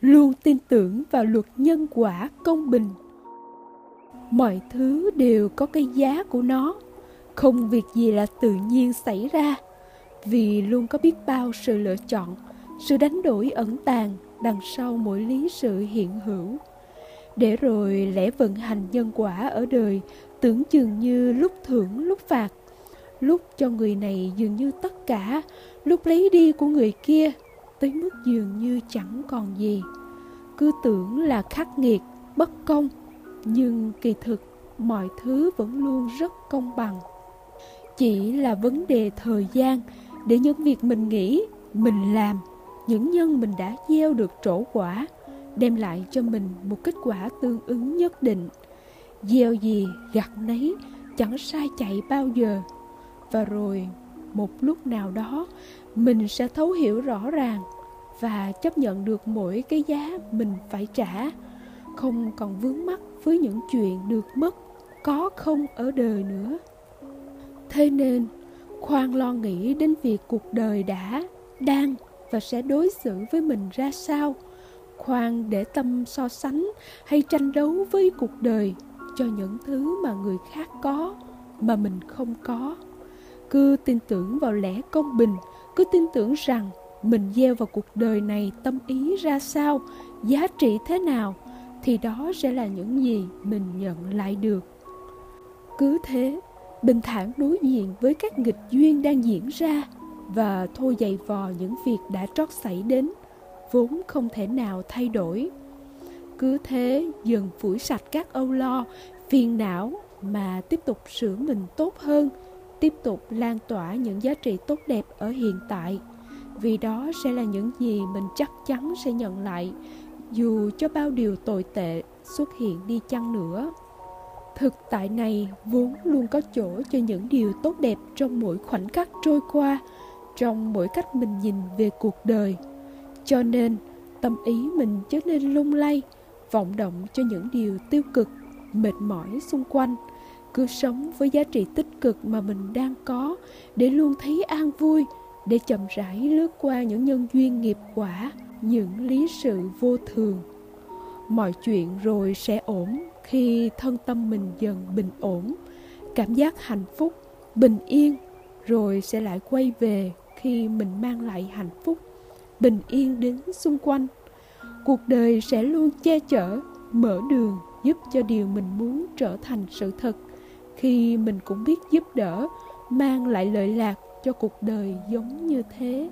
luôn tin tưởng vào luật nhân quả công bình. Mọi thứ đều có cái giá của nó. Không việc gì là tự nhiên xảy ra. Vì luôn có biết bao sự lựa chọn, sự đánh đổi ẩn tàng đằng sau mỗi lý sự hiện hữu. Để rồi lẽ vận hành nhân quả ở đời tưởng chừng như lúc thưởng, lúc phạt. Lúc cho người này dường như tất cả, lúc lấy đi của người kia tới mức dường như chẳng còn gì. Cứ tưởng là khắc nghiệt, bất công, nhưng kỳ thực mọi thứ vẫn luôn rất công bằng. Chỉ là vấn đề thời gian, để những việc mình nghĩ, mình làm, những nhân mình đã gieo được trổ quả, đem lại cho mình một kết quả tương ứng nhất định. Gieo gì, gặt nấy, chẳng sai chạy bao giờ. Và rồi, một lúc nào đó, mình sẽ thấu hiểu rõ ràng và chấp nhận được mỗi cái giá mình phải trả. Không còn vướng mắc với những chuyện được mất, có không ở đời nữa. Thế nên, khoan lo nghĩ đến việc cuộc đời đã, đang và sẽ đối xử với mình ra sao. Khoan để tâm so sánh hay tranh đấu với cuộc đời cho những thứ mà người khác có mà mình không có. Cứ tin tưởng vào lẽ công bình, cứ tin tưởng rằng mình gieo vào cuộc đời này tâm ý ra sao, giá trị thế nào, thì đó sẽ là những gì mình nhận lại được. Cứ thế, bình thản đối diện với các nghịch duyên đang diễn ra và thôi dày vò những việc đã trót xảy đến, vốn không thể nào thay đổi. Cứ thế, dần phủi sạch các âu lo, phiền não mà tiếp tục sửa mình tốt hơn, tiếp tục lan tỏa những giá trị tốt đẹp ở hiện tại vì đó sẽ là những gì mình chắc chắn sẽ nhận lại, dù cho bao điều tồi tệ xuất hiện đi chăng nữa. Thực tại này vốn luôn có chỗ cho những điều tốt đẹp trong mỗi khoảnh khắc trôi qua, trong mỗi cách mình nhìn về cuộc đời. Cho nên, tâm ý mình trở nên lung lay, vọng động cho những điều tiêu cực, mệt mỏi xung quanh. Cứ sống với giá trị tích cực mà mình đang có, để luôn thấy an vui để chậm rãi lướt qua những nhân duyên nghiệp quả, những lý sự vô thường. Mọi chuyện rồi sẽ ổn khi thân tâm mình dần bình ổn, cảm giác hạnh phúc, bình yên, rồi sẽ lại quay về khi mình mang lại hạnh phúc, bình yên đến xung quanh. Cuộc đời sẽ luôn che chở, mở đường giúp cho điều mình muốn trở thành sự thật, khi mình cũng biết giúp đỡ, mang lại lợi lạc cho cuộc đời giống như thế.